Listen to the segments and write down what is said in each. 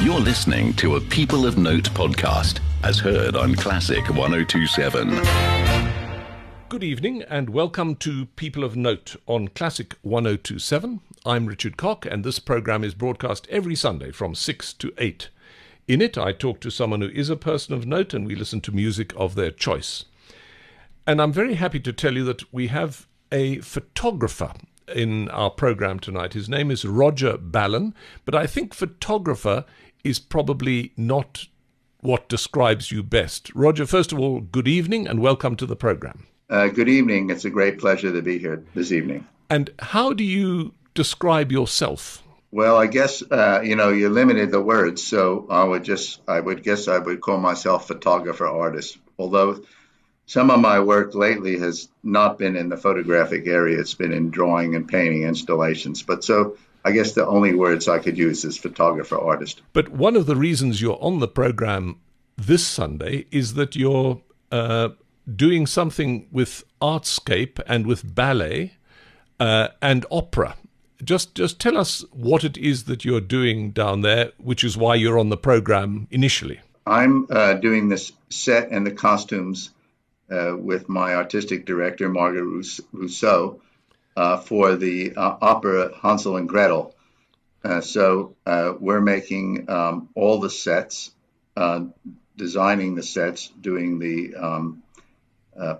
You're listening to a People of Note podcast, as heard on Classic 1027. Good evening and welcome to People of Note on Classic 1027. I'm Richard Cock, and this program is broadcast every Sunday from 6 to 8. In it, I talk to someone who is a person of note and we listen to music of their choice. And I'm very happy to tell you that we have a photographer in our program tonight. His name is Roger Ballen, but I think photographer is probably not what describes you best. Roger, first of all, good evening and welcome to the program. Uh, good evening. It's a great pleasure to be here this evening. And how do you describe yourself? Well, I guess uh, you know you limited the words, so I would just I would guess I would call myself photographer artist. Although some of my work lately has not been in the photographic area; it's been in drawing and painting installations. But so I guess the only words I could use is photographer artist. But one of the reasons you're on the program this Sunday is that you're uh, doing something with artscape and with ballet uh, and opera. Just just tell us what it is that you're doing down there, which is why you're on the program initially. I'm uh, doing this set and the costumes uh, with my artistic director Marguerite Rossouw for the uh, opera Hansel and Gretel. Uh, so uh, we're making um, all the sets, designing the sets, doing the um,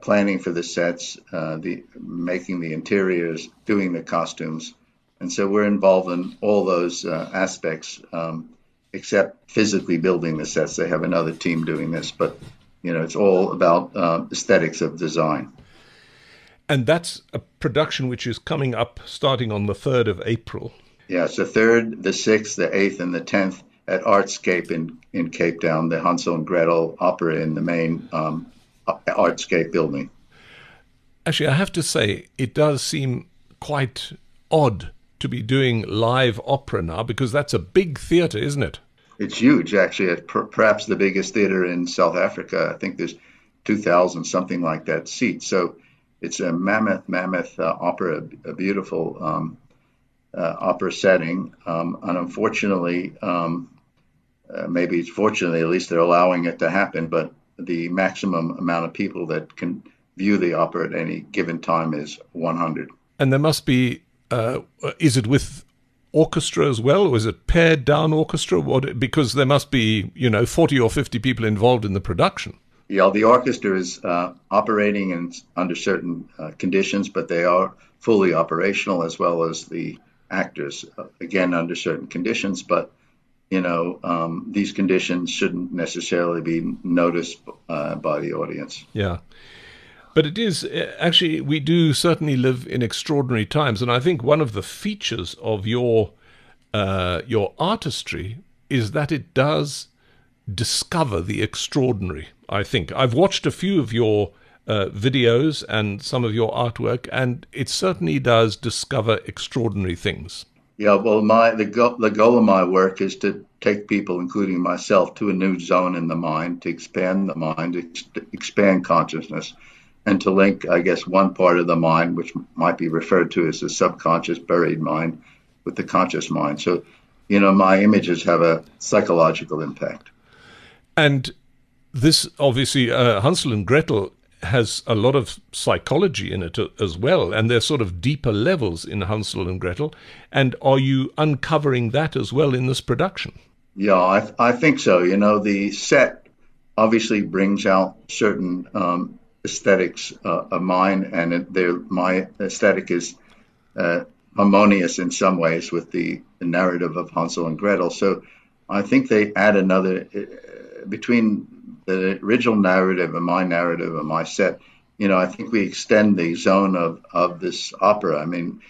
planning for the sets, the making the interiors, doing the costumes and so we're involved in all those uh, aspects, um, except physically building the sets. They have another team doing this, but you know, it's all about uh, aesthetics of design. And that's a production which is coming up starting on the 3rd of April. Yeah, it's the 3rd, the 6th, the 8th, and the 10th at Artscape in, in Cape Town, the Hansel and Gretel opera in the main um, Artscape building. Actually, I have to say, it does seem quite odd to be doing live opera now because that's a big theatre, isn't it? It's huge, actually. It's per- perhaps the biggest theatre in South Africa. I think there's 2,000, something like that, seats. So it's a mammoth, mammoth uh, opera, a beautiful um, uh, opera setting. Um, and unfortunately, um, uh, maybe fortunately, at least they're allowing it to happen, but the maximum amount of people that can view the opera at any given time is 100. And there must be uh, is it with orchestra as well, or is it pared down orchestra? What, because there must be, you know, 40 or 50 people involved in the production. Yeah, the orchestra is uh, operating in, under certain uh, conditions, but they are fully operational as well as the actors, uh, again, under certain conditions. But, you know, um, these conditions shouldn't necessarily be noticed uh, by the audience. Yeah. But it is uh, actually, we do certainly live in extraordinary times. And I think one of the features of your, uh, your artistry is that it does discover the extraordinary. I think I've watched a few of your uh, videos and some of your artwork, and it certainly does discover extraordinary things. Yeah, well, my the goal, the goal of my work is to take people, including myself, to a new zone in the mind, to expand the mind, ex- expand consciousness, and to link, I guess, one part of the mind, which might be referred to as the subconscious buried mind, with the conscious mind. So, you know, my images have a psychological impact. And this, obviously, uh, Hansel and Gretel has a lot of psychology in it as well, and there's sort of deeper levels in Hansel and Gretel. And are you uncovering that as well in this production? Yeah, I, I think so. You know, the set obviously brings out certain um, aesthetics uh, of mine, and my aesthetic is uh, harmonious in some ways with the, the, narrative of Hansel and Gretel. So I think they add another uh, between the original narrative and my narrative and my set. You know, I think we extend the zone of, of this opera. I mean,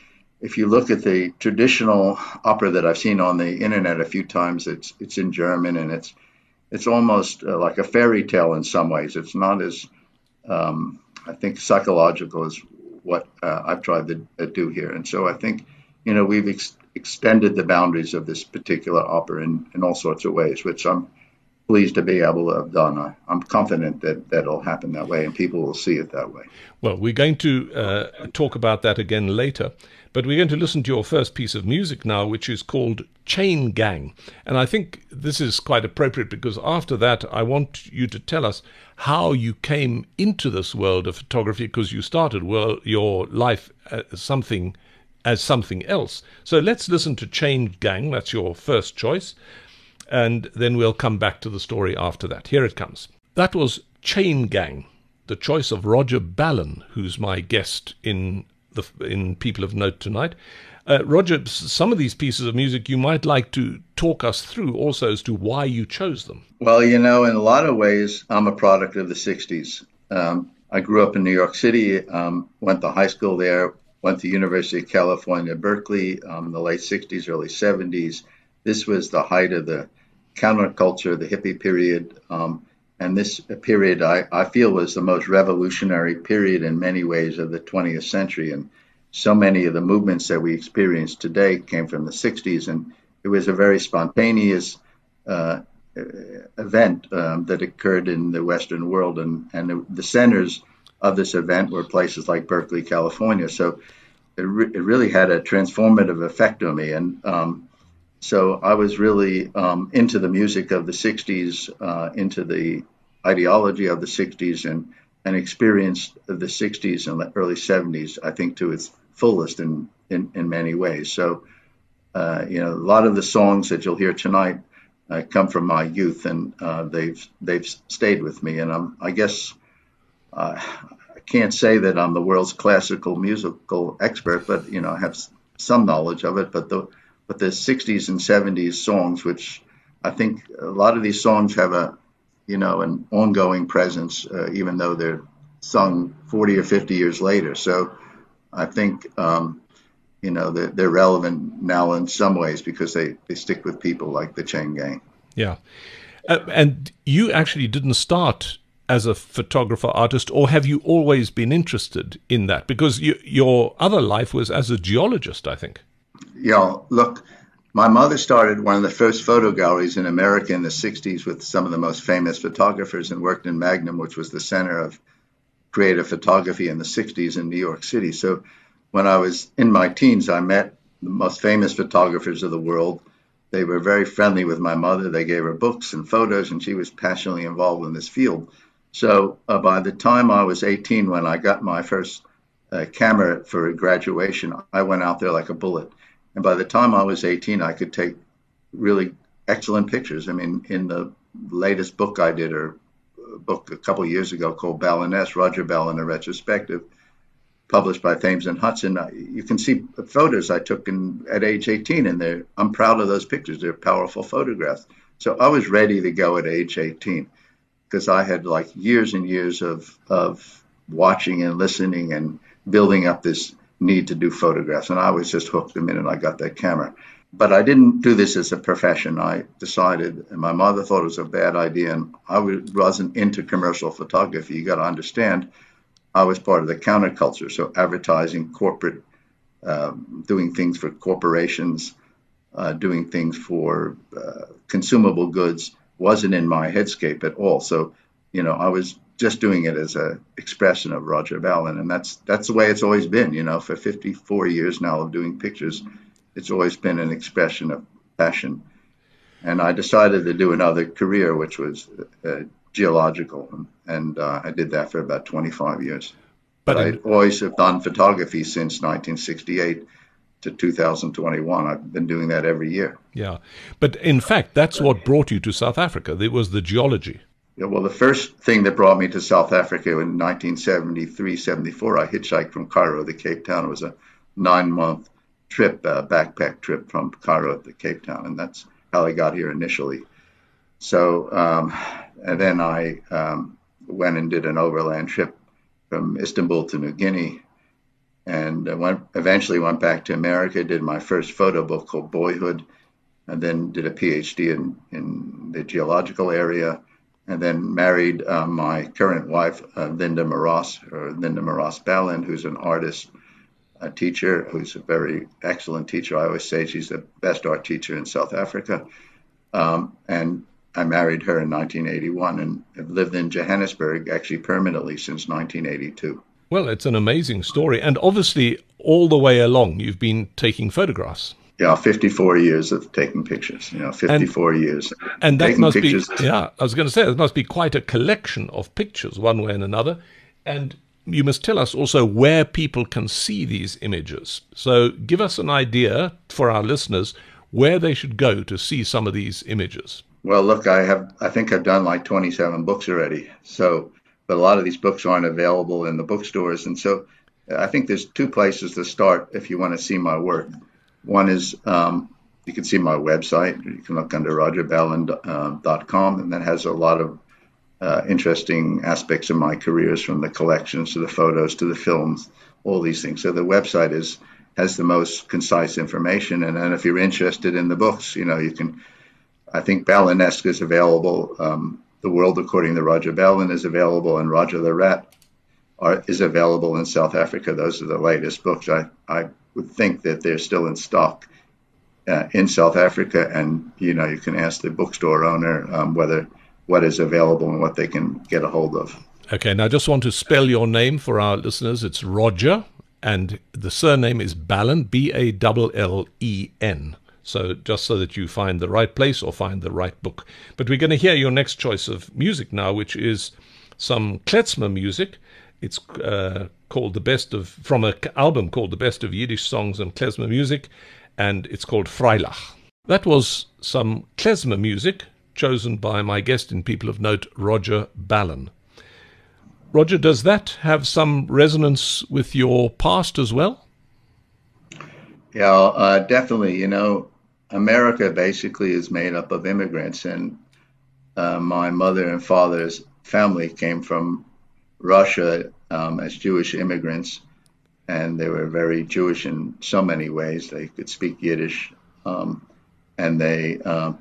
if you look at the traditional opera that I've seen on the internet a few times, it's it's in German and it's it's almost uh, like a fairy tale in some ways. It's not as um, I think psychological as what uh, I've tried to uh, do here. And so I think, you know, we've ex- extended the boundaries of this particular opera in, in all sorts of ways, which I'm pleased to be able to have done. I, am confident that that'll happen that way, and people will see it that way. Well, we're going to uh, talk about that again later, but we're going to listen to your first piece of music now, which is called Chain Gang. And I think this is quite appropriate because after that, I want you to tell us how you came into this world of photography because you started well, your life as something as something else. So let's listen to Chain Gang. That's your first choice and then we'll come back to the story after that. Here it comes. That was Chain Gang, the choice of Roger Ballen, who's my guest in the in People of Note tonight. Uh, Roger, some of these pieces of music you might like to talk us through also as to why you chose them. Well, you know, in a lot of ways, I'm a product of the 60s. Um, I grew up in New York City, um, went to high school there, went to University of California, Berkeley, um, the late 60s, early 70s. This was the height of the counterculture, the hippie period. Um, and this period, I, I feel, was the most revolutionary period in many ways of the 20th century. And so many of the movements that we experience today came from the 60s. And it was a very spontaneous uh, event um, that occurred in the Western world. And, and the, the, centers of this event were places like Berkeley, California. So it, re- it really had a transformative effect on me. And um, so I was really um, into the music of the 60s, uh, into the ideology of the 60s, and, and experienced the 60s and the early 70s, I think, to its fullest in, in, in many ways. So, uh, you know, a lot of the songs that you'll hear tonight uh, come from my youth, and uh, they've they've stayed with me. And I'm, I guess uh, I can't say that I'm the world's classical musical expert, but you know, I have some knowledge of it. But the but the 60s and 70s songs, which I think a lot of these songs have a, you know, an ongoing presence, uh, even though they're sung 40 or 50 years later. So I think, um, you know, they're, they're, relevant now in some ways because they, they stick with people like the Chain Gang. Yeah. Uh, and you actually didn't start as a photographer artist, or have you always been interested in that? Because you, your other life was as a geologist, I think you know, look, my mother started one of the first photo galleries in America in the 60s with some of the most famous photographers and worked in Magnum, which was the center of creative photography in the 60s in New York City. So when I was in my teens, I met the most famous photographers of the world. They were very friendly with my mother. They gave her books and photos, and she was passionately involved in this field. So uh, by the time I was 18, when I got my first uh, camera for graduation, I went out there like a bullet. And by the time I was 18, I could take really excellent pictures. I mean, in the latest book I did, or book a couple years ago called Ballenesque, Roger Ballen, a retrospective, published by Thames and Hudson, you can see photos I took in, at age 18, and I'm proud of those pictures. They're powerful photographs. So I was ready to go at age 18 because I had like years and years of, of watching and listening and building up this need to do photographs. And I was just hooked the minute I got that camera. But I didn't do this as a profession. I decided, and my mother thought it was a bad idea, and I wasn't into commercial photography. You got to understand, I was part of the counterculture, so advertising, corporate, uh, doing things for corporations, uh, doing things for uh, consumable goods wasn't in my headscape at all. So, you know, I was just doing it as a expression of Roger Ballen, and that's that's the way it's always been. You know, for 54 years now of doing pictures, it's always been an expression of passion. And I decided to do another career, which was uh, geological, and uh, I did that for about 25 years. But, but I always have done photography since 1968 to 2021. I've been doing that every year. Yeah, but in fact, that's what brought you to South Africa. It was the geology. Yeah, well, the first thing that brought me to South Africa in 1973, 74, I hitchhiked from Cairo to Cape Town. It was a nine month trip, a backpack trip from Cairo to Cape Town, and that's how I got here initially. So, um, and then I um, went and did an overland trip from Istanbul to New Guinea, and went eventually went back to America. Did my first photo book called Boyhood, and then did a PhD in in the geological area and then married uh, my current wife, uh, Linda Moras, or Linda Moras Ballen, who's an artist, a teacher, who's a very excellent teacher. I always say she's the best art teacher in South Africa. Um, and I married her in 1981 and have lived in Johannesburg actually permanently since 1982. Well, it's an amazing story. And obviously, all the way along, you've been taking photographs. Yeah, 54 years of taking pictures, you know, 54 and, years. And that must pictures. be, yeah, I was going to say, it must be quite a collection of pictures, one way and another. And you must tell us also where people can see these images. So give us an idea for our listeners where they should go to see some of these images. Well, look, I have I think I've done like 27 books already. So, but a lot of these books aren't available in the bookstores, and so I think there's two places to start if you want to see my work. One is um, you can see my website. You can look under rogerballen.com, uh, and that has a lot of uh, interesting aspects of my careers, from the collections to the photos to the films, all these things. So the website is has the most concise information. And then if you're interested in the books, you know, you can. I think Ballenesque is available. Um, the World According to Roger Ballen is available, and Roger the Rat are, is available in South Africa. Those are the latest books. I, I would think that they're still in stock uh, in South Africa, and you know, you can ask the bookstore owner um, whether what is available and what they can get a hold of. Okay, now I just want to spell your name for our listeners. It's Roger, and the surname is Ballen, B A L L E N. So just so that you find the right place or find the right book. But we're going to hear your next choice of music now, which is some klezmer music. It's uh, called the best of from an album called the best of Yiddish songs and klezmer music, and it's called Freilach. That was some klezmer music chosen by my guest in People of Note, Roger Ballen. Roger, does that have some resonance with your past as well? Yeah, uh, definitely. You know, America basically is made up of immigrants, and uh, my mother and father's family came from Russia um, as Jewish immigrants, and they were very Jewish in so many ways. They could speak Yiddish, um, and they uh,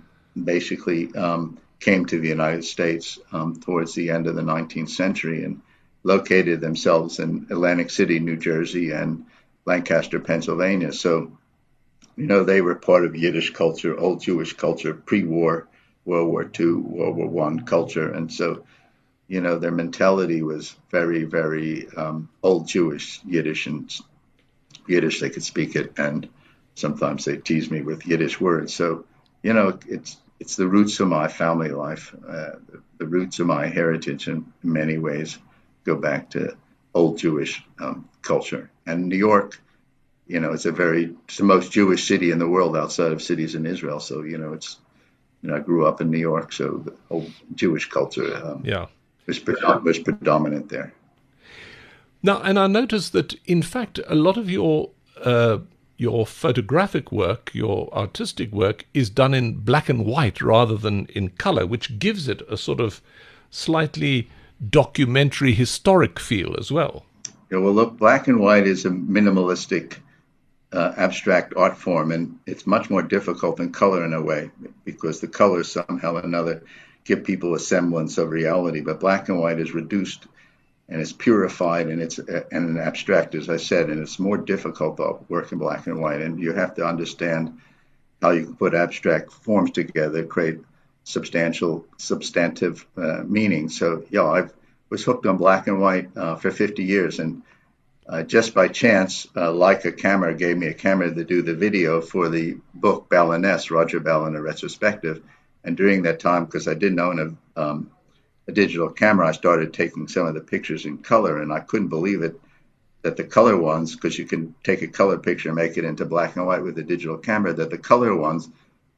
basically um, came to the United States um, towards the end of the 19th century and located themselves in Atlantic City, New Jersey, and Lancaster, Pennsylvania. So, you know, they were part of Yiddish culture, old Jewish culture, pre-war, World War II, World War One culture, and so, you know, their mentality was very, very um, old Jewish Yiddish, and Yiddish they could speak it, and sometimes they tease me with Yiddish words. So, you know, it's it's the roots of my family life, uh, the, roots of my heritage in many ways go back to old Jewish um, culture. And New York, you know, it's a very, it's the most Jewish city in the world outside of cities in Israel. So, you know, it's, you know, I grew up in New York, so the old Jewish culture um, yeah. Was, was predominant there. Now, and I noticed that, in fact, a lot of your uh, your photographic work, your artistic work, is done in black and white rather than in color, which gives it a sort of slightly documentary historic feel as well. Yeah, well, look, black and white is a minimalistic uh, abstract art form, and it's much more difficult than color in a way because the colors somehow or another give people a semblance of reality. But black and white is reduced and it's purified and it's and abstract, as I said, and it's more difficult to work in black and white. And you have to understand how you can put abstract forms together, create substantial, substantive uh, meaning. So, yeah, I was hooked on black and white uh, for 50 years, and uh, just by chance, uh, Leica Camera gave me a camera to do the video for the book Ballenesque, Roger Ballen, a retrospective. And during that time, because I didn't own a um, a digital camera, I started taking some of the pictures in color, and I couldn't believe it that the color ones, because you can take a color picture and make it into black and white with a digital camera, that the color ones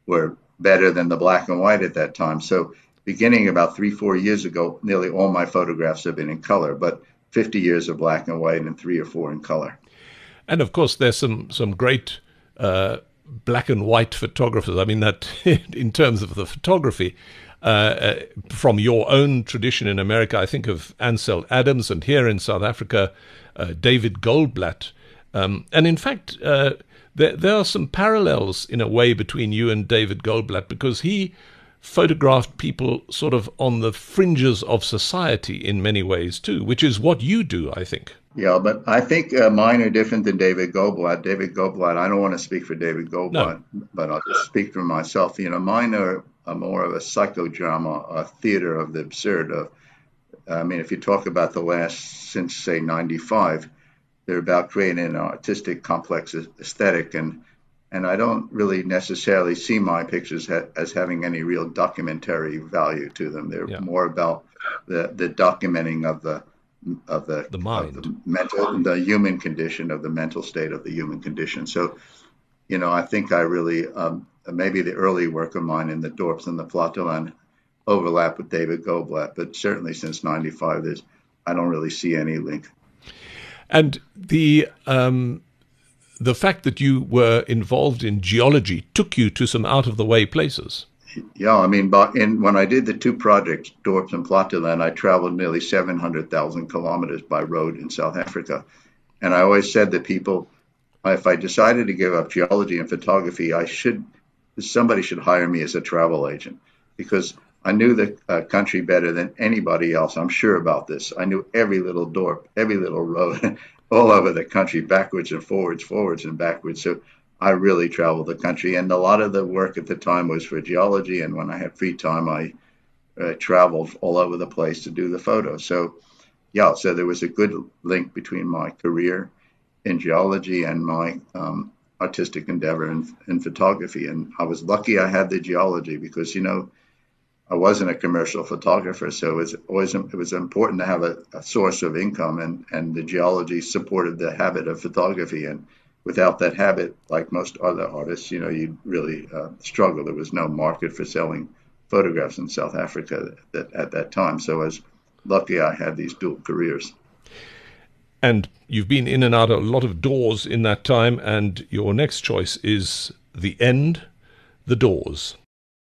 were better than the black and white at that time. So, beginning about three, four years ago, nearly all my photographs have been in color, but 50 years of black and white and three or four in color. And of course, there's some some great uh, black and white photographers. I mean that in terms of the photography, uh, uh, from your own tradition in America. I think of Ansel Adams, and here in South Africa, uh, David Goldblatt. Um, and in fact, uh, there, there are some parallels in a way between you and David Goldblatt because he photographed people sort of on the fringes of society in many ways too, which is what you do, I think. Yeah, but I think uh, mine are different than David Goldblatt. David Goldblatt, I don't want to speak for David Goldblatt, no. but I'll just speak for myself. You know, mine are a more of a psychodrama, a theater of the absurd. Of, I mean, if you talk about the last since say '95, they're about creating an artistic, complex aesthetic, and and I don't really necessarily see my pictures ha- as having any real documentary value to them. They're yeah. more about the the documenting of the of the the mind, the mental, the human condition of the mental state of the human condition. So, you know, I think I really um, maybe the early work of mine in the Dorps and the Platteland overlap with David Goldblatt, but certainly since '95, there's I don't really see any link. And the um, the fact that you were involved in geology took you to some out of the way places. Yeah, I mean, but in, when I did the two projects, Dorps and Platteland, I traveled nearly 700,000 kilometers by road in South Africa. And I always said that people, if I decided to give up geology and photography, I should, somebody should hire me as a travel agent because I knew the uh, country better than anybody else. I'm sure about this. I knew every little dorp, every little road, all over the country, backwards and forwards, forwards and backwards. So I really traveled the country, and a lot of the work at the time was for geology. And when I had free time, I uh, traveled all over the place to do the photos. So, yeah, so there was a good link between my career in geology and my um, artistic endeavor in, in photography. And I was lucky I had the geology because, you know, I wasn't a commercial photographer, so it was always it was important to have a, a, source of income, and and the geology supported the habit of photography. And without that habit, like most other artists, you know, you'd really uh, struggle. There was no market for selling photographs in South Africa that, at that time. So I was lucky I had these dual careers. And you've been in and out of a lot of doors in that time, and your next choice is The End, The Doors.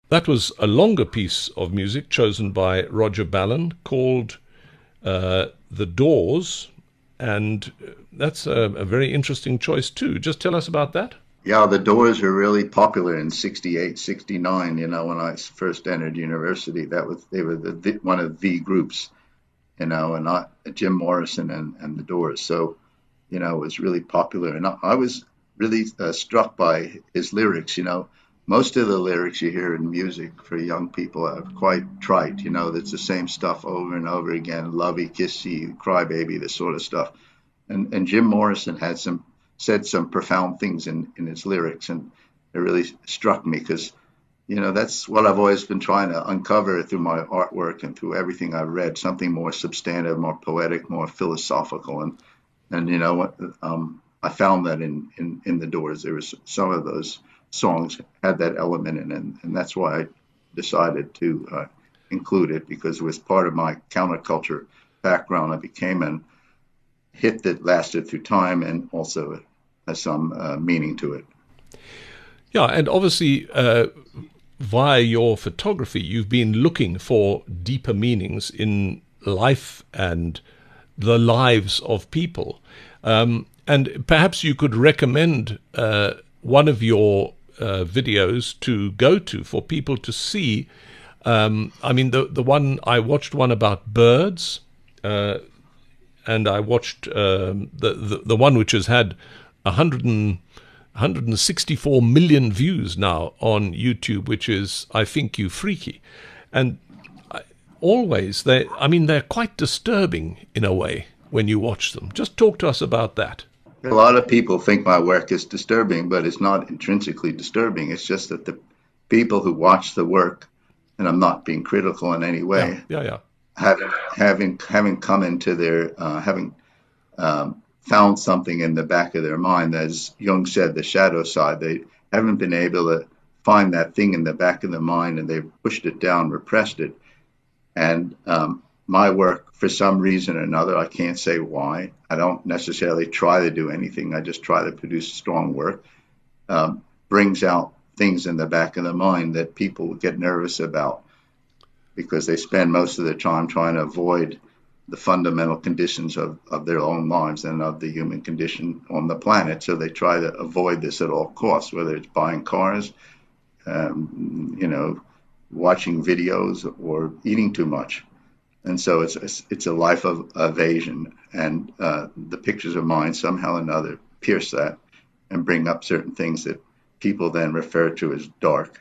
That was a longer piece of music chosen by Roger Ballen called uh, The Doors, and that's a, a, very interesting choice too. Just tell us about that. Yeah, the Doors were really popular in 68, 69, you know, when I first entered university. That was they were the, the one of the groups, you know, and Jim Morrison and, and the Doors. So, you know, it was really popular. And I, I was really uh, struck by his lyrics, you know most of the lyrics you hear in music for young people are quite trite. You know, it's the same stuff over and over again. Lovey, kissy, crybaby, this sort of stuff. And and Jim Morrison had some said some profound things in in his lyrics, and it really struck me because, you know, that's what I've always been trying to uncover through my artwork and through everything I've read, something more substantive, more poetic, more philosophical, and and you know um, I found that in in in the Doors there was some of those songs had that element in it, and, and that's why I decided to uh, include it because it was part of my counterculture background. I became a hit that lasted through time and also has some uh, meaning to it. Yeah, and obviously, uh, via your photography, you've been looking for deeper meanings in life and the lives of people. Um, and perhaps you could recommend uh, one of your uh, videos to go to for people to see. Um, I mean, the the one I watched one about birds, uh, and I watched um, the, the the one which has had a hundred and 164 million views now on YouTube, which is I think you freaky, and I, always they I mean they're quite disturbing in a way when you watch them. Just talk to us about that. A lot of people think my work is disturbing, but it's not intrinsically disturbing. It's just that the people who watch the work, and I'm not being critical in any way, yeah, yeah, yeah. having having having come into their uh, having um, found something in the back of their mind, as Jung said, the shadow side. They haven't been able to find that thing in the back of the mind, and they've pushed it down, repressed it, and um, my work for some reason or another. I can't say why. I don't necessarily try to do anything. I just try to produce strong work. Um, brings out things in the back of the mind that people get nervous about because they spend most of their time trying to avoid the fundamental conditions of, of their own lives and of the human condition on the planet. So they try to avoid this at all costs, whether it's buying cars, um, you know, watching videos, or eating too much and so it's a, it's a life of evasion, and uh, the pictures of mine somehow or another pierce that and bring up certain things that people then refer to as dark.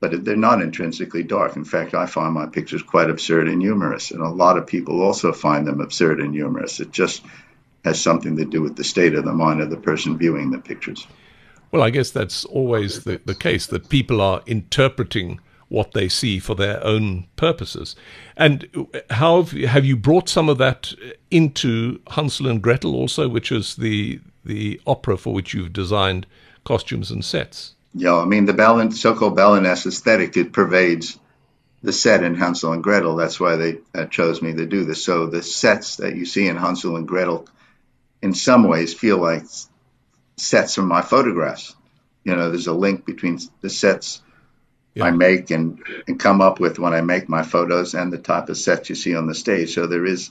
but they're not intrinsically dark. In fact, I find my pictures quite absurd and humorous, and a lot of people also find them absurd and humorous. It just has something to do with the state of the mind of the person viewing the pictures. Well, I guess that's always the, the case that people are interpreting what they see for their own purposes. And how have you, have you brought some of that into Hansel and Gretel also, which is the the opera for which you've designed costumes and sets? Yeah, I mean the Ballen, so-called Ballenesque aesthetic it pervades the set in Hansel and Gretel. That's why they uh, chose me to do this. So the sets that you see in Hansel and Gretel, in some ways, feel like sets from my photographs. You know, there's a link between the sets yeah. I make and, and come up with when I make my photos and the type of sets you see on the stage. So there is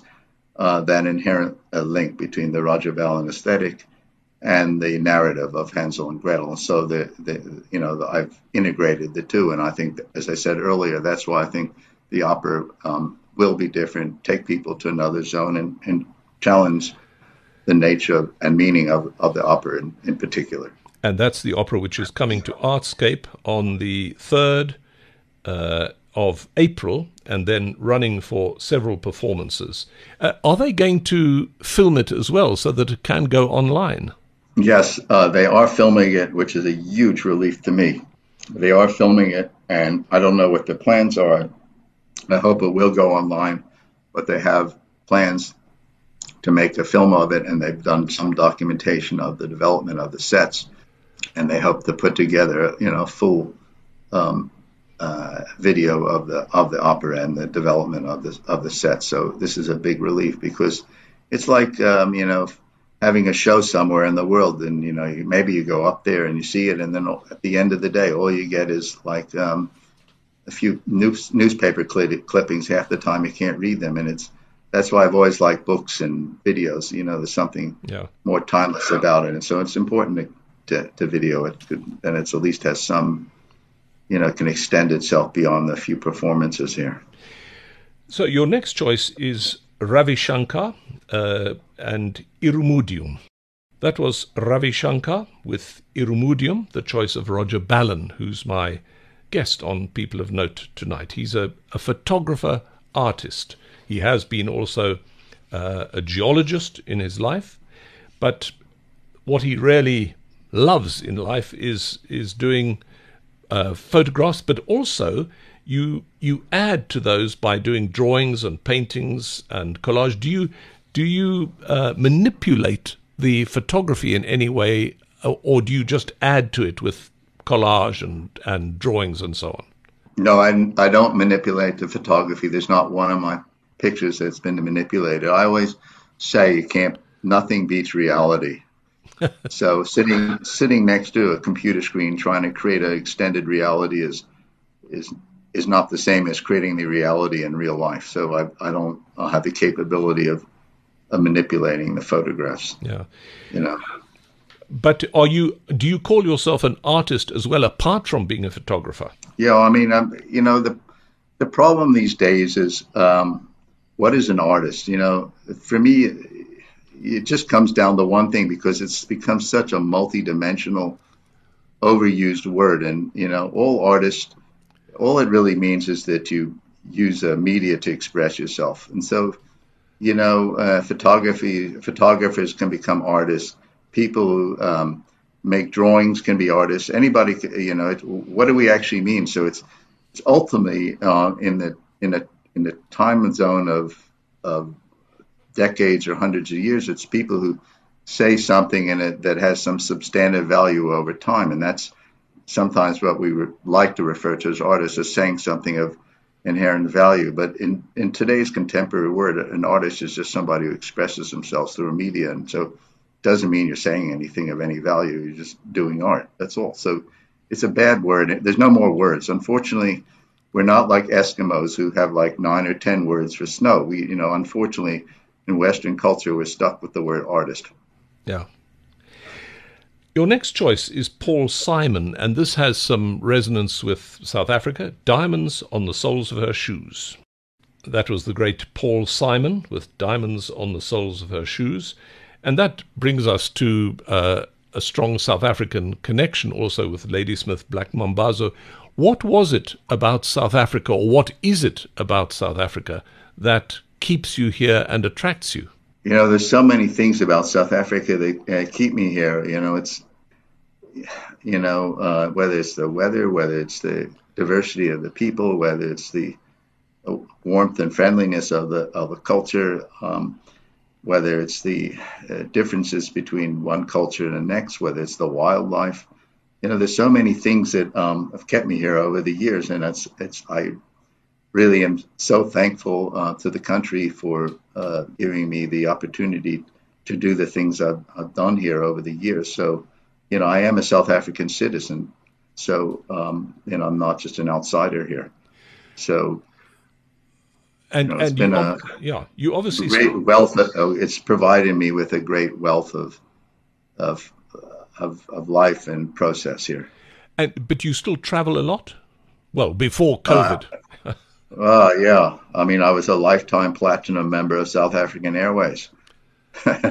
uh, that inherent uh, link between the Roger Ballen aesthetic and the narrative of Hansel and Gretel. So the, the you know the, I've integrated the two, and I think, as I said earlier, that's why I think the opera um, will be different, take people to another zone, and, and challenge the nature and meaning of, of the opera in, in particular and that's the opera which is coming to Artscape on the 3rd uh, of April and then running for several performances. Uh, are they going to film it as well so that it can go online? Yes, uh, they are filming it, which is a huge relief to me. They are filming it, and I don't know what the plans are. I hope it will go online, but they have plans to make a film of it, and they've done some documentation of the development of the sets and they hope to put together, you know, a full um, uh, video of the of the opera and the development of the of the set. So this is a big relief because it's like um, you know having a show somewhere in the world, and you know you, maybe you go up there and you see it, and then at the end of the day, all you get is like um, a few news, newspaper clippings. Half the time you can't read them, and it's that's why I've always liked books and videos. You know, there's something yeah. more timeless about it, and so it's important to to, to video it, then it's at least has some, you know, can extend itself beyond the few performances here. So your next choice is Ravi Shankar uh, and Irumudium. That was Ravi Shankar with Irumudium, the choice of Roger Ballen, who's my guest on People of Note tonight. He's a, a photographer artist. He has been also uh, a geologist in his life, but what he really loves in life is is doing uh, photographs, but also you you add to those by doing drawings and paintings and collage. Do you do you uh, manipulate the photography in any way, or, or do you just add to it with collage and, and drawings and so on? No, I, I don't manipulate the photography. There's not one of my pictures that's been manipulated. I always say you can't. Nothing beats reality so sitting sitting next to a computer screen trying to create an extended reality is is is not the same as creating the reality in real life. So I I don't I'll have the capability of of manipulating the photographs. Yeah. You know. But are you do you call yourself an artist as well apart from being a photographer? Yeah, I mean, I'm, you know, the the problem these days is um, what is an artist? You know, for me, it just comes down to one thing because it's become such a multi-dimensional overused word. And you know all artists all it really means is that you use a media to express yourself. And so you know uh, photography photographers can become artists. People who um, make drawings can be artists. Anybody you know it, what do we actually mean? So it's it's ultimately uh, in the in the in the time zone of of decades or hundreds of years. It's people who say something in it that has some substantive value over time, and that's sometimes what we re- like to refer to as artists as saying something of inherent value. But in, in today's contemporary world, an artist is just somebody who expresses themselves through a media, and so it doesn't mean you're saying anything of any value. You're just doing art. That's all. So it's a bad word. There's no more words. Unfortunately, we're not like Eskimos who have like nine or ten words for snow. We, you know, unfortunately, in Western culture, we're stuck with the word artist. Yeah. Your next choice is Paul Simon, and this has some resonance with South Africa Diamonds on the Soles of Her Shoes. That was the great Paul Simon with Diamonds on the Soles of Her Shoes. And that brings us to uh, a strong South African connection also with Ladysmith Black Mambazo. What was it about South Africa, or what is it about South Africa that keeps you here and attracts you? You know, there's so many things about South Africa that uh, keep me here. You know, it's, you know, uh, whether it's the weather, whether it's the diversity of the people, whether it's the warmth and friendliness of the of the culture, um, whether it's the uh, differences between one culture and the next, whether it's the wildlife. You know, there's so many things that um, have kept me here over the years, and it's it's I really am so thankful uh, to the country for uh, giving me the opportunity to do the things I've, I've, done here over the years. So, you know, I am a South African citizen. So, um, you know, I'm not just an outsider here. So, and, you know, and you a, yeah, you obviously great wealth. Of, oh, it's provided me with a great wealth of of of, of life and process here. And but you still travel a lot. Well, before COVID. Uh, uh, yeah. I mean, I was a lifetime platinum member of South African Airways.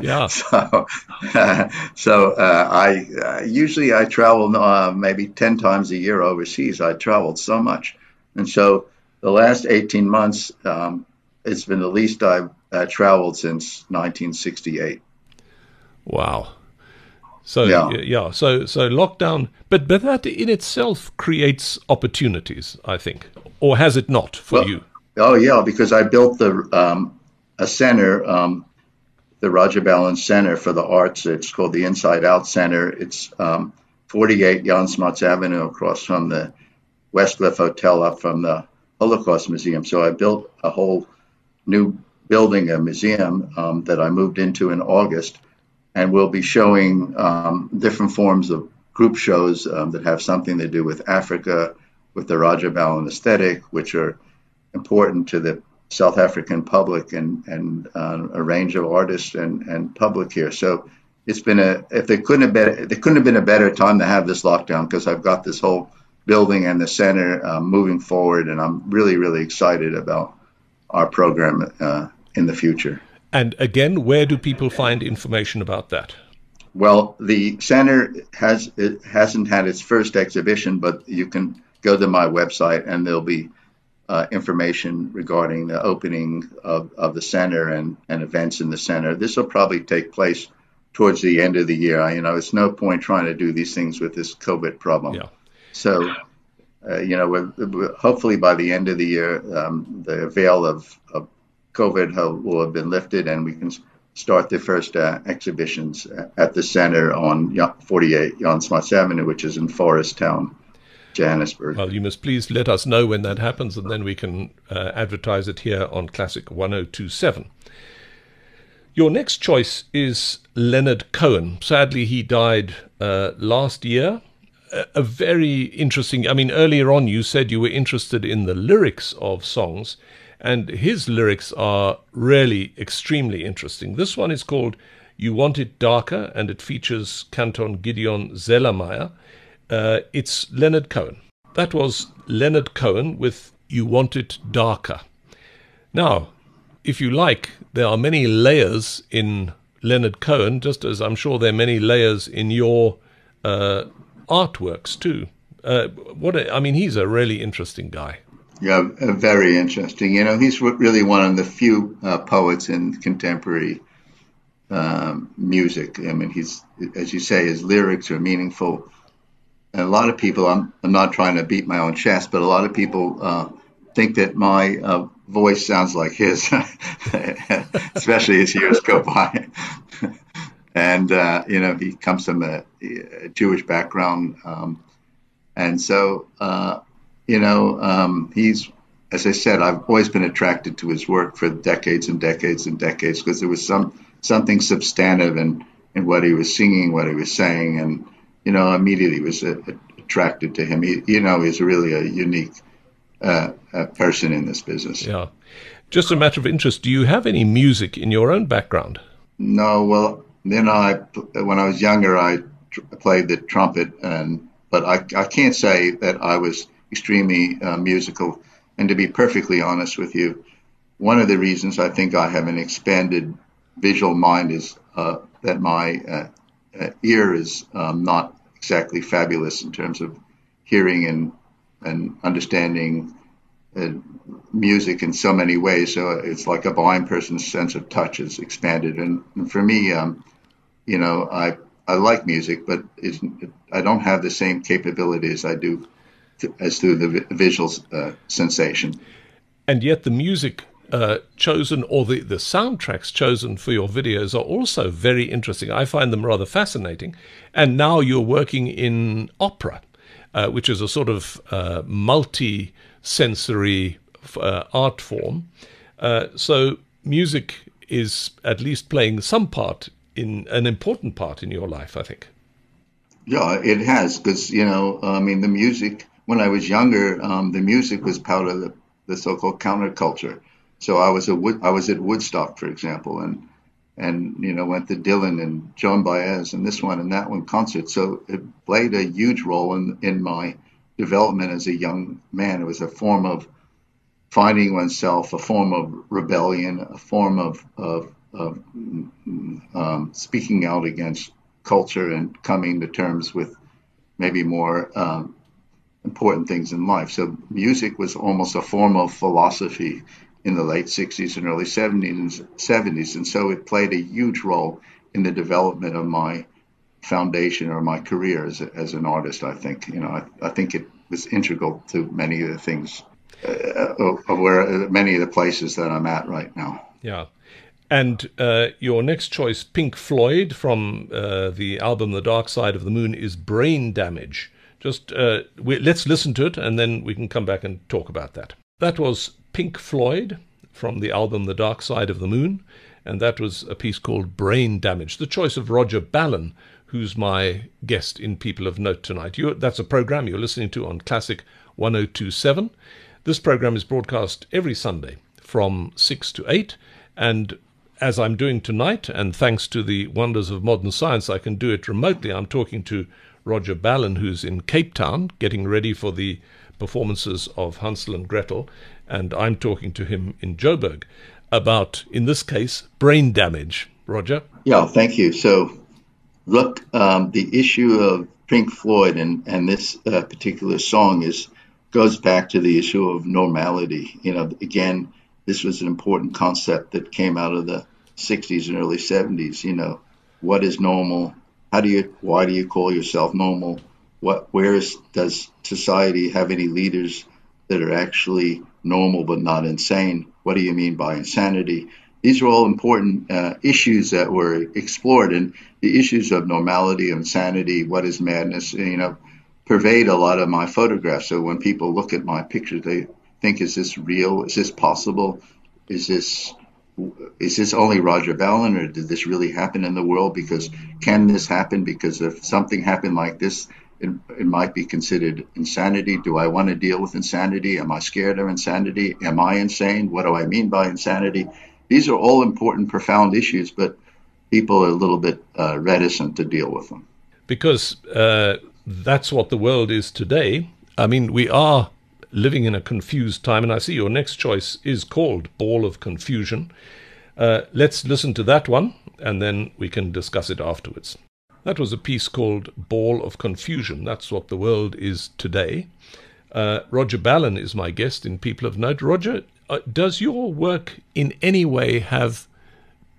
Yeah. so, uh, so uh, I uh, usually I travel uh, maybe ten times a year overseas. I traveled so much, and so the last 18 months, um, it's been the least I've uh, traveled since 1968. Wow. So yeah. yeah, so so lockdown, but but that in itself creates opportunities, I think, or has it not for well, you? Oh yeah, because I built the um, a center, um, the Roger Ballen Center for the Arts. It's called the Inside Out Center. It's um, 48 Jan Smuts Avenue, across from the Westcliff Hotel, up from the Holocaust Museum. So I built a whole new building, a museum um, that I moved into in August, and we'll be showing um, different forms of group shows um, that have something to do with Africa, with the Roger Ballen aesthetic, which are important to the South African public and and uh, a range of artists and, and public here. So it's been a if there couldn't have been there couldn't have been a better time to have this lockdown because I've got this whole building and the center uh, moving forward. And I'm really, really excited about our program uh, in the future. And again, where do people find information about that? Well, the center has it hasn't had its first exhibition, but you can go to my website and there'll be uh, information regarding the opening of, of the center and, and events in the center. This will probably take place towards the end of the year. I, you know, it's no point trying to do these things with this COVID problem. Yeah. So, uh, you know, we're, hopefully by the end of the year, um, the veil of, of COVID will have been lifted and we can start the first uh, exhibitions at the center on 48 Jan Smuts Avenue, which is in Forest Town. Johannesburg. Well, you must please let us know when that happens, and then we can uh, advertise it here on Classic 1027. Your next choice is Leonard Cohen. Sadly, he died uh, last year a very interesting. I mean, earlier on you said you were interested in the lyrics of songs, and his lyrics are really extremely interesting. This one is called "You Want It Darker," and it features Cantor Gideon Zelermyer. Uh, it's Leonard Cohen. That was Leonard Cohen with "You Want It Darker." Now, if you like, there are many layers in Leonard Cohen, just as I'm sure there are many layers in your uh, artworks too. Uh, what a, I mean, he's a really interesting guy. Yeah, very interesting. You know, he's really one of the few uh, poets in contemporary um, music. I mean, he's, as you say, his lyrics are meaningful. And a lot of people, I'm, I'm not trying to beat my own chest, but a lot of people uh, think that my uh, voice sounds like his, especially as years go by and uh, you know he comes from a, a Jewish background, um, and so uh, you know um, he's as I said, I've always been attracted to his work for decades and decades and decades because there was some something substantive in in what he was singing, what he was saying, and you know immediately was uh, attracted to him. He, you know, he's really a unique uh, person in this business. Yeah. Just a matter of interest, do you have any music in your own background? No, well, then I, when I was younger, I tr- played the trumpet, and but I, I can't say that I was extremely uh, musical. And to be perfectly honest with you, one of the reasons I think I have an expanded visual mind is uh, that my uh, uh ear is um, not exactly fabulous in terms of hearing and and understanding uh, music in so many ways. So it's like a blind person's sense of touch is expanded. And, and for me, um, you know, I I like music, but I don't have the same capabilities I do as through the visual uh, sensation. And yet, the music uh, chosen or the, the soundtracks chosen for your videos are also very interesting. I find them rather fascinating. And now you're working in opera, uh, which is a sort of uh, multi sensory uh, art form. Uh, so, music is at least playing some part in an important part in your life, I think. Yeah, it has because you know, I mean, the music. When I was younger, um, the music was part of the, the so-called counterculture. So I was a I was at Woodstock, for example, and and you know went to Dylan and Joan Baez and this one and that one concert. So it played a huge role in in my development as a young man. It was a form of finding oneself, a form of rebellion, a form of of, of um, speaking out against culture and coming to terms with maybe more um, important things in life. So music was almost a form of philosophy in the late 60s and early 70s, 70s. And so it played a huge role in the development of my foundation or my career as, as an artist, I think. You know, I, I think it was integral to many of the things, uh, of where uh, many of the places that I'm at right now. Yeah. And uh, your next choice, Pink Floyd, from uh, the album The Dark Side of the Moon, is Brain Damage. Just uh, we, let's listen to it and then we can come back and talk about that. That was Pink Floyd from the album The Dark Side of the Moon, and that was a piece called Brain Damage, the choice of Roger Ballen, who's my guest in People of Note tonight. You're, that's a program you're listening to on Classic 1027. This program is broadcast every Sunday from 6 to 8, and as I'm doing tonight, and thanks to the wonders of modern science, I can do it remotely. I'm talking to Roger Ballen, who's in Cape Town, getting ready for the performances of Hansel and Gretel, and I'm talking to him in Joburg about, in this case, brain damage. Roger? Yeah, thank you. So, look, um, the issue of Pink Floyd and, and this uh, particular song is goes back to the issue of normality. You know, again, this was an important concept that came out of the 60s and early 70s. You know, what is normal? How do you? Why do you call yourself normal? What? Where is, does society have any leaders that are actually normal but not insane? What do you mean by insanity? These are all important uh, issues that were explored, and the issues of normality, insanity, what is madness, you know, pervade a lot of my photographs. So when people look at my pictures, they think, "Is this real? Is this possible? Is this is this only Roger Ballen, or did this really happen in the world? Because can this happen? Because if something happened like this, it, it might be considered insanity. Do I want to deal with insanity? Am I scared of insanity? Am I insane? What do I mean by insanity? These are all important, profound issues, but people are a little bit uh, reticent to deal with them. Because uh, that's what the world is today. I mean, we are living in a confused time, and I see your next choice is called Ball of Confusion. Uh, let's listen to that one, and then we can discuss it afterwards. That was a piece called Ball of Confusion. That's what the world is today. Uh, Roger Ballen is my guest in People of Note. Roger, uh, does your work in any way have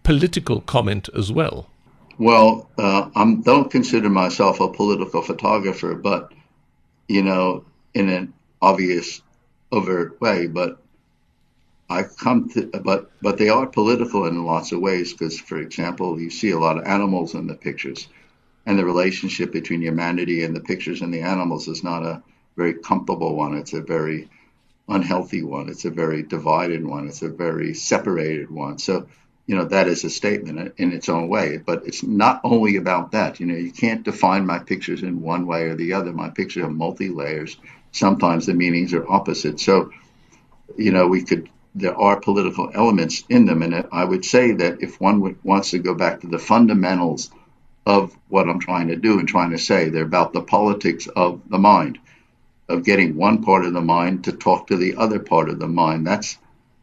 political comment as well? Well, uh, I don't consider myself a political photographer, but you know, in an obvious, overt way. But I come to, but but they are political in lots of ways. Because, for example, you see a lot of animals in the pictures and the relationship between humanity and the pictures and the animals is not a very comfortable one. It's a very unhealthy one. It's a very divided one. It's a very separated one. So, you know, that is a statement in its own way. But it's not only about that. You know, you can't define my pictures in one way or the other. My pictures are multi layers. Sometimes the meanings are opposite. So, you know, we could. There are political elements in them, and I would say that if one wants to go back to the fundamentals of what I'm trying to do and trying to say. They're about the politics of the mind, of getting one part of the mind to talk to the other part of the mind. That's,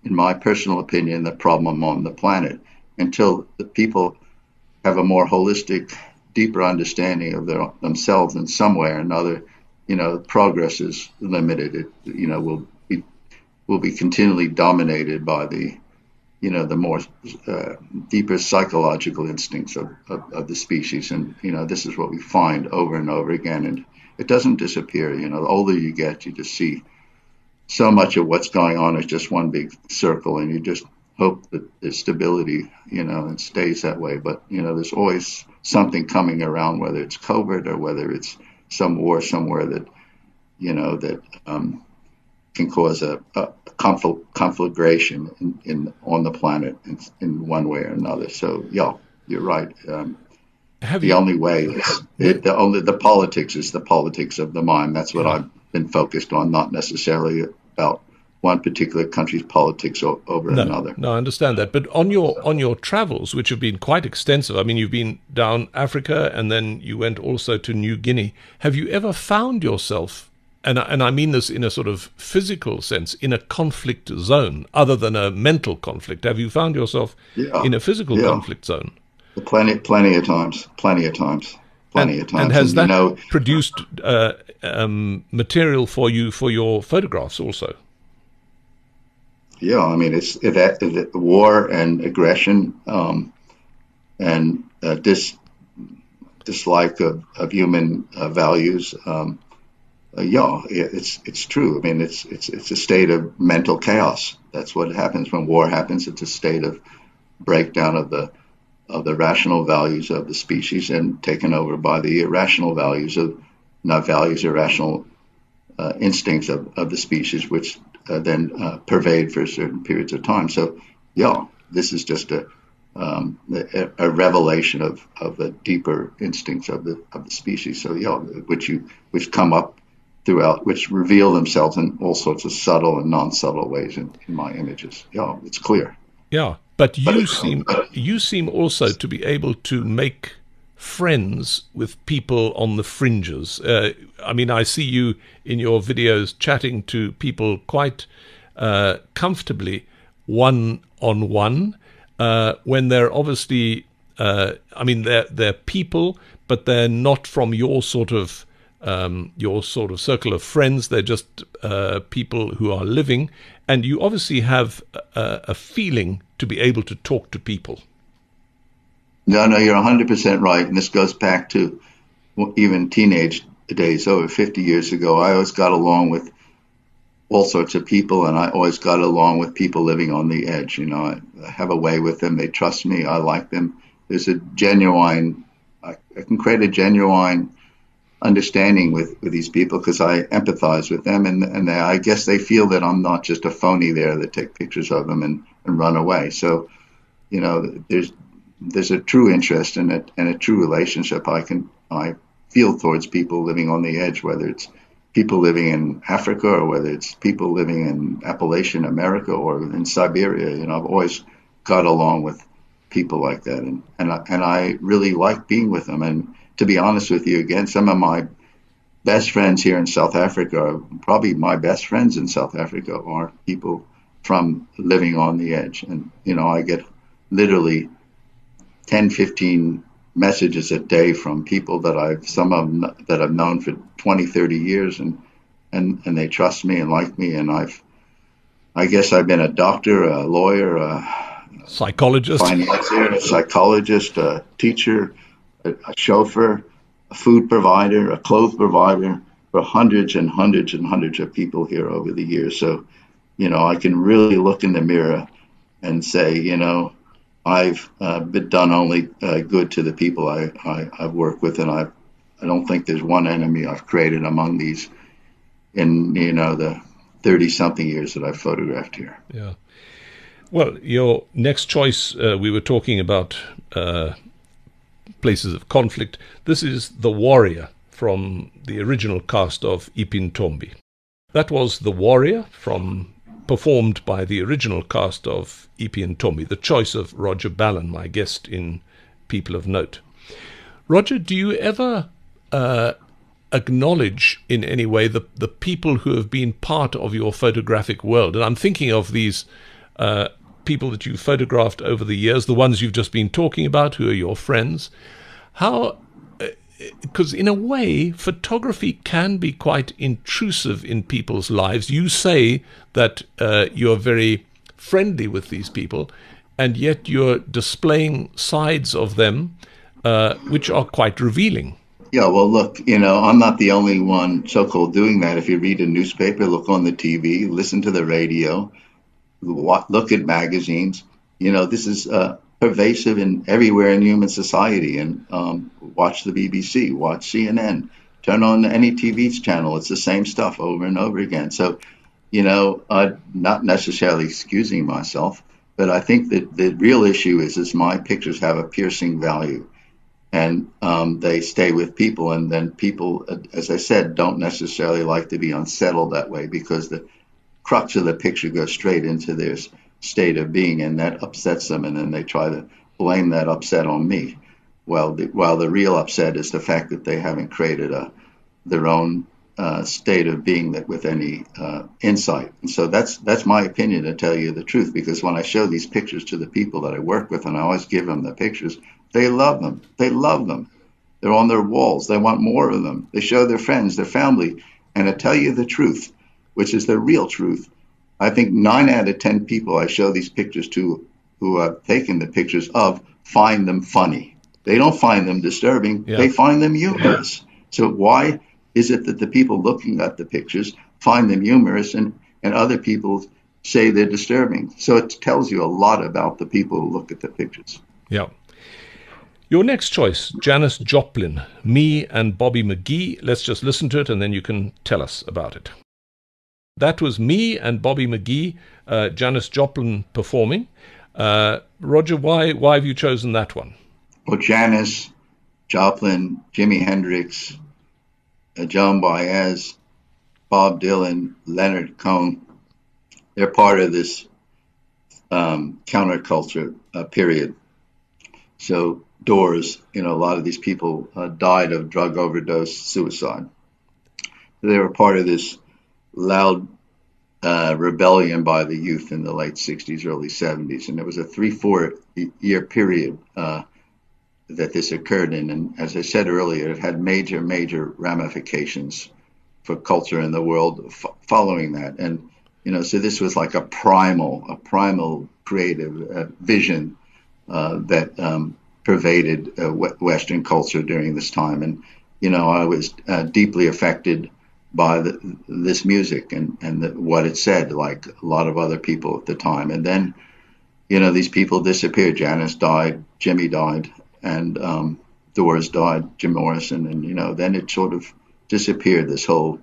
in my personal opinion, the problem on the planet. Until the people have a more holistic, deeper understanding of their, themselves in some way or another, you know, progress is limited. It, you know, will be will be continually dominated by the, you know, the more uh, deeper psychological instincts of, of, of, the species. And you know, this is what we find over and over again, and it doesn't disappear. You know, the older you get, you just see so much of what's going on is just one big circle, and you just hope that there's stability, you know, and stays that way. But you know, there's always something coming around, whether it's COVID or whether it's some war somewhere that, you know, that um, can cause a, a conflagration in, in, on the planet in, in, one way or another. So yeah, you're right. Um, the you, only way is it, the only the politics is the politics of the mind. That's what yeah. I've been focused on, not necessarily about one particular country's politics over no, another. No, I understand that. But on your on your travels, which have been quite extensive, I mean, you've been down Africa and then you went also to New Guinea. Have you ever found yourself, and and I mean this in a sort of physical sense, in a conflict zone other than a mental conflict? Have you found yourself yeah, in a physical yeah. conflict zone? Plenty, plenty of times. Plenty of times. Plenty and, of times. And has and, that you know, produced uh, um, material for you for your photographs also? Yeah, I mean, it's it, it, war and aggression um, and uh, dis, dislike of, of human uh, values. Um, uh, yeah, it's it's true. I mean, it's it's it's a state of mental chaos. That's what happens when war happens. It's a state of breakdown of the of the rational values of the species and taken over by the irrational values of not values, irrational uh, instincts of, of the species, which uh, then uh, pervade for certain periods of time. So, yeah, this is just a um, a, a, revelation of, of the deeper instincts of the of the species. So, yeah, which you which come up throughout, which reveal themselves in all sorts of subtle and non-subtle ways in, in my images. Yeah, it's clear. Yeah, but you but seem you seem also to be able to make friends with people on the fringes. Uh, I mean, I see you in your videos chatting to people quite uh, comfortably one on one when they're obviously, uh, I mean, they're they're people, but they're not from your sort of um, your sort of circle of friends. They're just uh, people who are living, and you obviously have a, a feeling to be able to talk to people. No, no, you're 100% right. And this goes back to even teenage days, over 50 years ago. I always got along with all sorts of people, and I always got along with people living on the edge. You know, I have a way with them. They trust me. I like them. There's a genuine, I, I can create a genuine understanding with, with these people because I empathize with them, and and they, I guess they feel that I'm not just a phony there that take pictures of them and, and run away. So, you know, there's there's a true interest and a, and a true relationship I can I feel towards people living on the edge, whether it's people living in Africa or whether it's people living in Appalachian America or in Siberia. You know, I've always got along with people like that, and and I, and I really like being with them. And to be honest with you, again, some of my best friends here in South Africa, probably my best friends in South Africa, are people from living on the edge, and you know, I get literally 10, 15 messages a day from people that I've some of them that I've known for 20, 30 years, and and and they trust me and like me, and I've I guess I've been a doctor, a lawyer, a psychologist, financier, a psychologist, a teacher, a, a chauffeur, a food provider, a clothes provider for hundreds and hundreds and hundreds of people here over the years. So, you know, I can really look in the mirror and say, you know, I've uh, done only uh, good to the people I, I, have worked with, and I I don't think there's one enemy I've created among these in you know the thirty something years that I've photographed here. Yeah. Well, your next choice, uh, we were talking about uh, places of conflict. This is the warrior from the original cast of Ipi Ntombi. That was the warrior from performed by the original cast of *Ipi Ntombi*, the choice of Roger Ballen, my guest in People of Note. Roger, do you ever uh, acknowledge in any way the, the people who have been part of your photographic world? And I'm thinking of these uh, people that you've photographed over the years, the ones you've just been talking about, who are your friends. How because in a way, photography can be quite intrusive in people's lives. You say that uh, you're very friendly with these people, and yet you're displaying sides of them uh, which are quite revealing. Yeah, well, look, you know, I'm not the only one so called doing that. If you read a newspaper, look on the TV, listen to the radio, look at magazines, you know, this is uh, pervasive in everywhere in human society. And um, watch the BBC, watch CNN, turn on any TV channel. It's the same stuff over and over again. So, you know, uh, not necessarily excusing myself, but I think that the real issue is, is my pictures have a piercing value and um, they stay with people. And then people, as I said, don't necessarily like to be unsettled that way because the crux of the picture goes straight into their state of being, and that upsets them. And then they try to blame that upset on me. Well, the, while the real upset is the fact that they haven't created a their own uh, state of being that with any uh, insight. And so that's that's my opinion to tell you the truth. Because when I show these pictures to the people that I work with, and I always give them the pictures, they love them. They love them. They're on their walls. They want more of them. They show their friends, their family. And to tell you the truth, which is the real truth, I think nine out of 10 people I show these pictures to who have taken the pictures of find them funny. They don't find them disturbing. Yeah. They find them humorous. Yeah. So why is it that the people looking at the pictures find them humorous and, and other people say they're disturbing? So it tells you a lot about the people who look at the pictures. Yeah. Your next choice, Janis Joplin, Me and Bobby McGee. Let's just listen to it and then you can tell us about it. That was me and Bobby McGee, uh, Janis Joplin performing. Uh, Roger, why why have you chosen that one? Well, Janis Joplin, Jimi Hendrix, uh, Joan Baez, Bob Dylan, Leonard Cohen, they're part of this um, counterculture uh, period. So Doors, you know, a lot of these people uh, died of drug overdose, suicide. They were part of this loud uh, rebellion by the youth in the late 60s, early 70s. And it was a three, four year period uh, that this occurred in. And as I said earlier, it had major, major ramifications for culture in the world f- following that. And, you know, so this was like a primal, a primal creative uh, vision uh, that um, pervaded uh, Western culture during this time. And, you know, I was uh, deeply affected by the, this music and, and the, what it said, like a lot of other people at the time. And then, you know, these people disappeared. Janis died, Jimi died, and um, Doors died, Jim Morrison. And, you know, then it sort of disappeared, this whole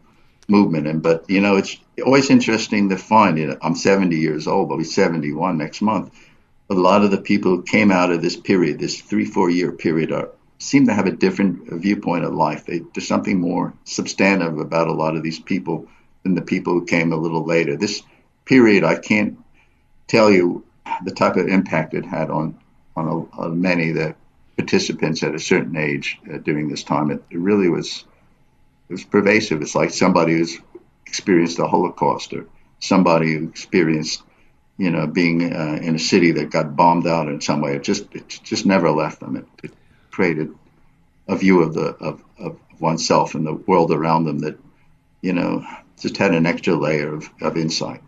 movement. And, but, you know, it's always interesting to find, you know, I'm 70 years old, I'll be 71 next month a lot of the people who came out of this period, this three, four year period, are, seem to have a different viewpoint of life. They, there's something more substantive about a lot of these people than the people who came a little later. This period, I can't tell you the type of impact it had on on, a, on many of the participants at a certain age uh, during this time. It, it, really was it was pervasive. It's like somebody who's experienced the Holocaust or somebody who experienced you know, being uh, in a city that got bombed out in some way. It just it just never left them. It, it created a view of the of, of oneself and the world around them that you know just had an extra layer of, of insight.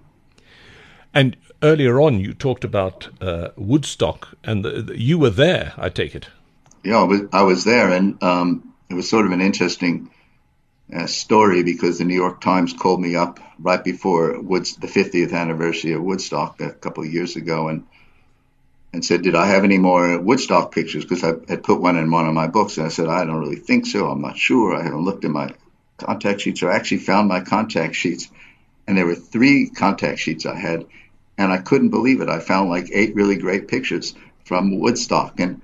And earlier on, you talked about uh, Woodstock, and the, the, you were there. I take it. Yeah, I was, I was there, and um, it was sort of an interesting uh, story because the New York Times called me up right before Woods, the 50th anniversary of Woodstock a couple of years ago and and said, did I have any more Woodstock pictures? Because I had put one in one of my books. And I said, I don't really think so. I'm not sure. I haven't looked at my contact sheets. So I actually found my contact sheets. And there were three contact sheets I had. And I couldn't believe it. I found like eight really great pictures from Woodstock. And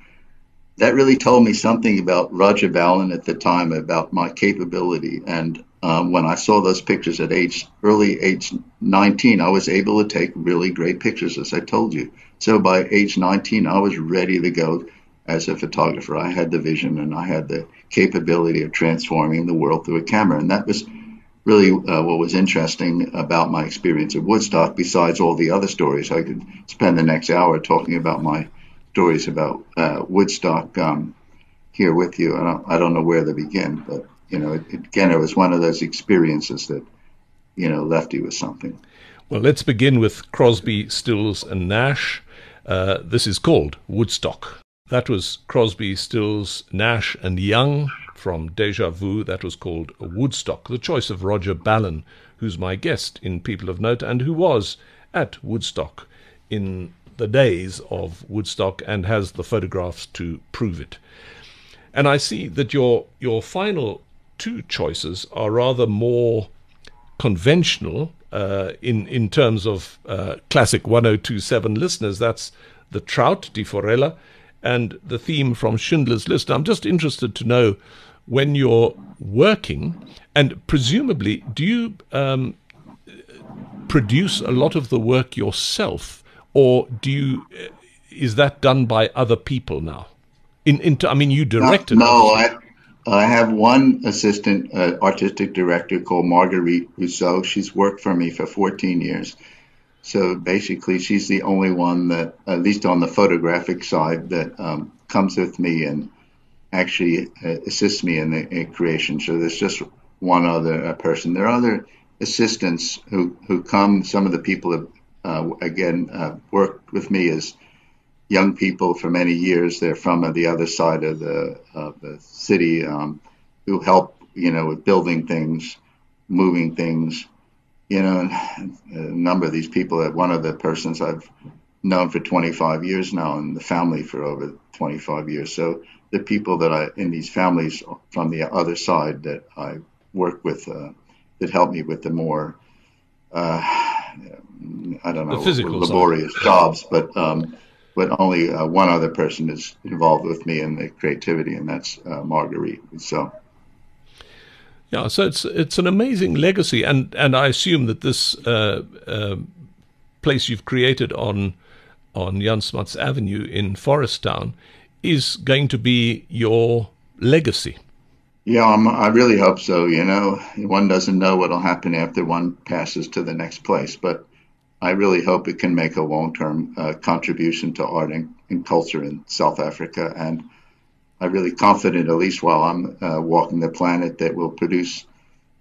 that really told me something about Roger Ballen at the time, about my capability. And um, when I saw those pictures at age early age 19, I was able to take really great pictures, as I told you. So by age 19, I was ready to go as a photographer. I had the vision and I had the capability of transforming the world through a camera, and that was really uh, what was interesting about my experience at Woodstock. Besides all the other stories, I could spend the next hour talking about my stories about uh, Woodstock um, here with you. I don't, I don't know where to begin, but you know, it, it, again, it was one of those experiences that you know left you with something. Well, let's begin with Crosby, Stills, and Nash. Uh, this is called Woodstock. That was Crosby, Stills, Nash, and Young from Deja Vu. That was called Woodstock, the choice of Roger Ballen, who's my guest in People of Note and who was at Woodstock in the days of Woodstock and has the photographs to prove it. And I see that your your final two choices are rather more conventional uh, in in terms of uh, classic 1027 listeners. That's the Trout Die Forelle and the theme from Schindler's List. I'm just interested to know when you're working, and presumably, do you um, produce a lot of the work yourself, or do you? Uh, is that done by other people now? In, in I mean, you directed. No, no I, I have one assistant uh, artistic director called Marguerite Rossouw. She's worked for me for 14 years. So basically, she's the only one that, at least on the photographic side, that um, comes with me and actually uh, assists me in the in creation. So there's just one other uh, person. There are other assistants who, who come. Some of the people have, uh, again, uh, worked with me as young people for many years. They're from the other side of the, of the city um, who help, you know, with building things, moving things. You know, a number of these people, one of the persons I've known for 25 years now and the family for over 25 years. So the people that I, in these families from the other side that I work with, uh, that help me with the more, uh, I don't know, laborious jobs, but, um, but only uh, one other person is involved with me in the creativity, and that's uh, Marguerite. So. Yeah, so it's it's an amazing legacy, and, and I assume that this uh, uh, place you've created on on Jan Smuts Avenue in Forest Town is going to be your legacy. Yeah, I'm, i really hope so. You know, one doesn't know what'll happen after one passes to the next place, but I really hope it can make a long term uh, contribution to art and, and, culture in South Africa. And I'm really confident, at least while I'm uh, walking the planet, that we'll produce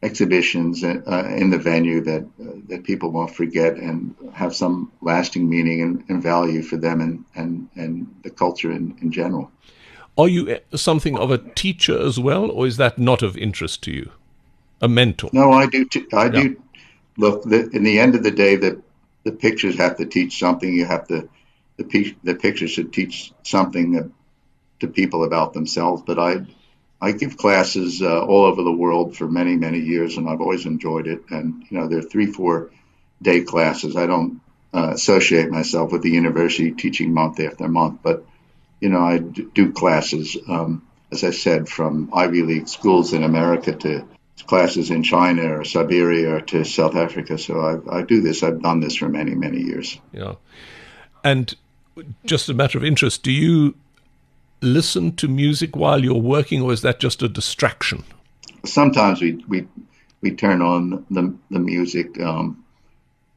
exhibitions uh, in the venue that uh, that people won't forget and have some lasting meaning and, and value for them and, and, and the culture in, in general. Are you uh, something of a teacher as well, or is that not of interest to you? A mentor? No, I do. T- I yeah. do. Look, the, in the end of the day, that the pictures have to teach something. You have to the the pictures should teach something to people about themselves. But I I give classes uh, all over the world for many many years, and I've always enjoyed it. And you know, they're three four day classes. I don't uh, associate myself with the university teaching month after month, but you know, I do classes. Um, as I said, from Ivy League schools in America to classes in China or Siberia or to South Africa. So I, I do this. I've done this for many, many years. Yeah. And just a matter of interest, do you listen to music while you're working, or is that just a distraction? Sometimes we we we turn on the the music. Um,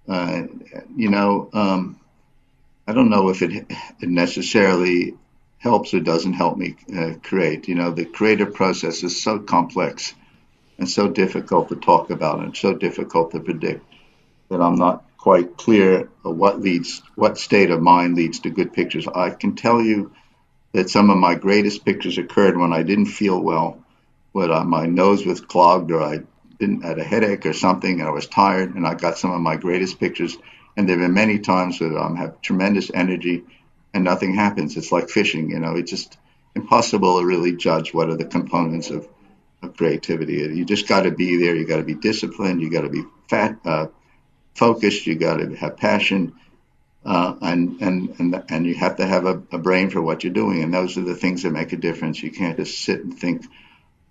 uh, you know, um, I don't know if it, it, necessarily helps or doesn't help me uh, create. You know, the creative process is so complex and so difficult to talk about and so difficult to predict that I'm not quite clear what leads, what state of mind leads to good pictures. I can tell you that some of my greatest pictures occurred when I didn't feel well, when my nose was clogged or I didn't had a headache or something and I was tired and I got some of my greatest pictures. And there have been many times where I have tremendous energy and nothing happens. It's like fishing, you know, it's just impossible to really judge what are the components of of creativity. You just got to be there. You got to be disciplined. You got to be fat, uh, focused. You got to have passion, uh, and and and and you have to have a, a, brain for what you're doing. And those are the things that make a difference. You can't just sit and think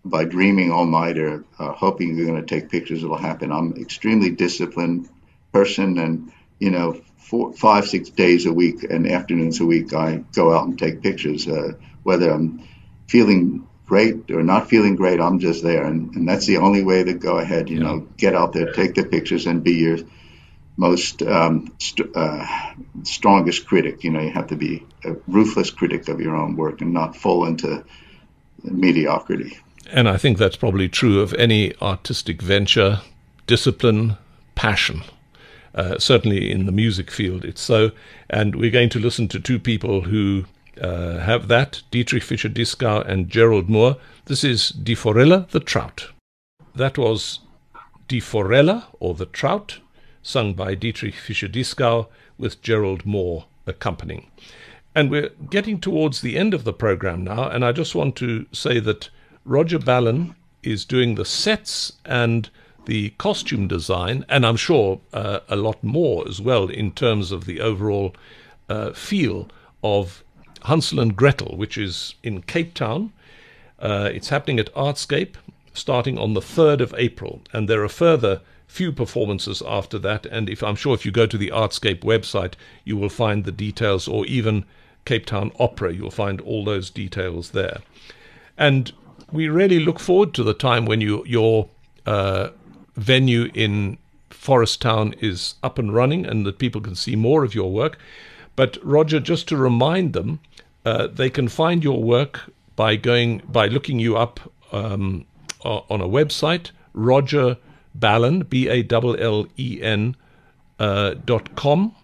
by dreaming all night or uh, hoping you're going to take pictures. It'll happen. I'm extremely disciplined person, and you know, four, five, six days a week and afternoons a week, I go out and take pictures. Uh, whether I'm feeling great or not feeling great, I'm just there. And, and that's the only way to go ahead. You yeah. know, get out there, take the pictures, and be your most um, st- uh, strongest critic. You know, you have to be a ruthless critic of your own work and not fall into mediocrity. And I think that's probably true of any artistic venture, discipline, passion. Uh, certainly in the music field, it's so. And we're going to listen to two people who uh, have that Dietrich Fischer Dieskau and Gerald Moore. This is Die Forelle, the Trout. That was Die Forelle, or the Trout, sung by Dietrich Fischer Dieskau with Gerald Moore accompanying. And we're getting towards the end of the program now, and I just want to say that Roger Ballen is doing the sets and the costume design, and I'm sure uh, a lot more as well in terms of the overall uh, feel of Hansel and Gretel, which is in Cape Town. Uh, it's happening at Artscape starting on the 3rd of April, and there are further few performances after that. And if I'm sure if you go to the Artscape website, you will find the details, or even Cape Town Opera, you'll find all those details there. And we really look forward to the time when you, your uh, venue in Forest Town is up and running and that people can see more of your work. But Roger, just to remind them, uh, they can find your work by going by looking you up um, on a website, Roger Ballen, B A L L E N uh, dot com,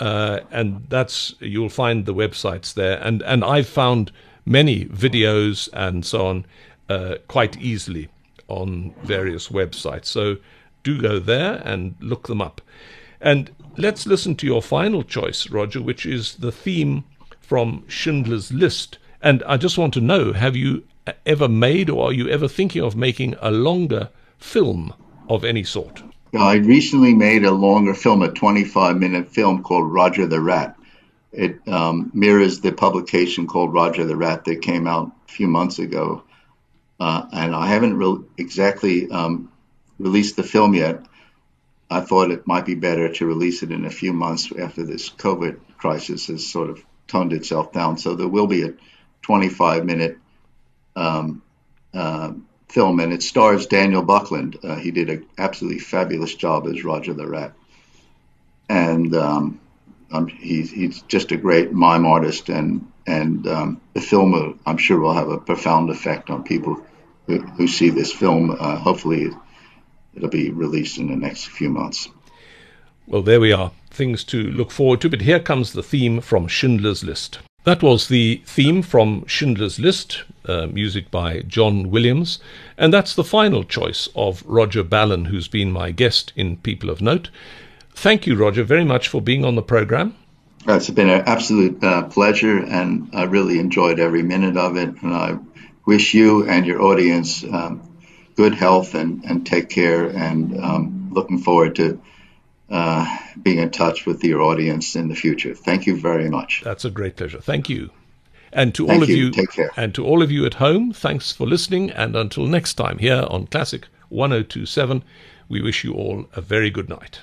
uh, and that's you'll find the websites there. And and I've found many videos and so on uh, quite easily on various websites. So do go there and look them up. And let's listen to your final choice, Roger, which is the theme from Schindler's List. And I just want to know have you ever made or are you ever thinking of making a longer film of any sort? I recently made a longer film, a 25 minute film called Roger the Rat. It um, mirrors the publication called Roger the Rat that came out a few months ago. Uh, and I haven't re- exactly um, released the film yet. I thought it might be better to release it in a few months after this COVID crisis has sort of toned itself down. So there will be a 25 minute um, uh, film, and it stars Daniel Buckland. Uh, he did an absolutely fabulous job as Roger the Rat, and um, um, he's he's just a great mime artist, and and um, the film will, I'm sure will have a profound effect on people who, who see this film. Uh, hopefully, it'll be released in the next few months. Well, there we are. Things to look forward to. But here comes the theme from Schindler's List. That was the theme from Schindler's List, uh, music by John Williams, and that's the final choice of Roger Ballen, who's been my guest in People of Note. Thank you, Roger, very much for being on the program. It's been an absolute uh, pleasure, and I really enjoyed every minute of it. And I wish you and your audience um, good health and, and take care, and um, looking forward to uh, being in touch with your audience in the future. Thank you very much. That's a great pleasure. Thank you. And to Thank all of you. you, Take care. and to all of you at home, thanks for listening. And until next time, here on Classic 1027, we wish you all a very good night.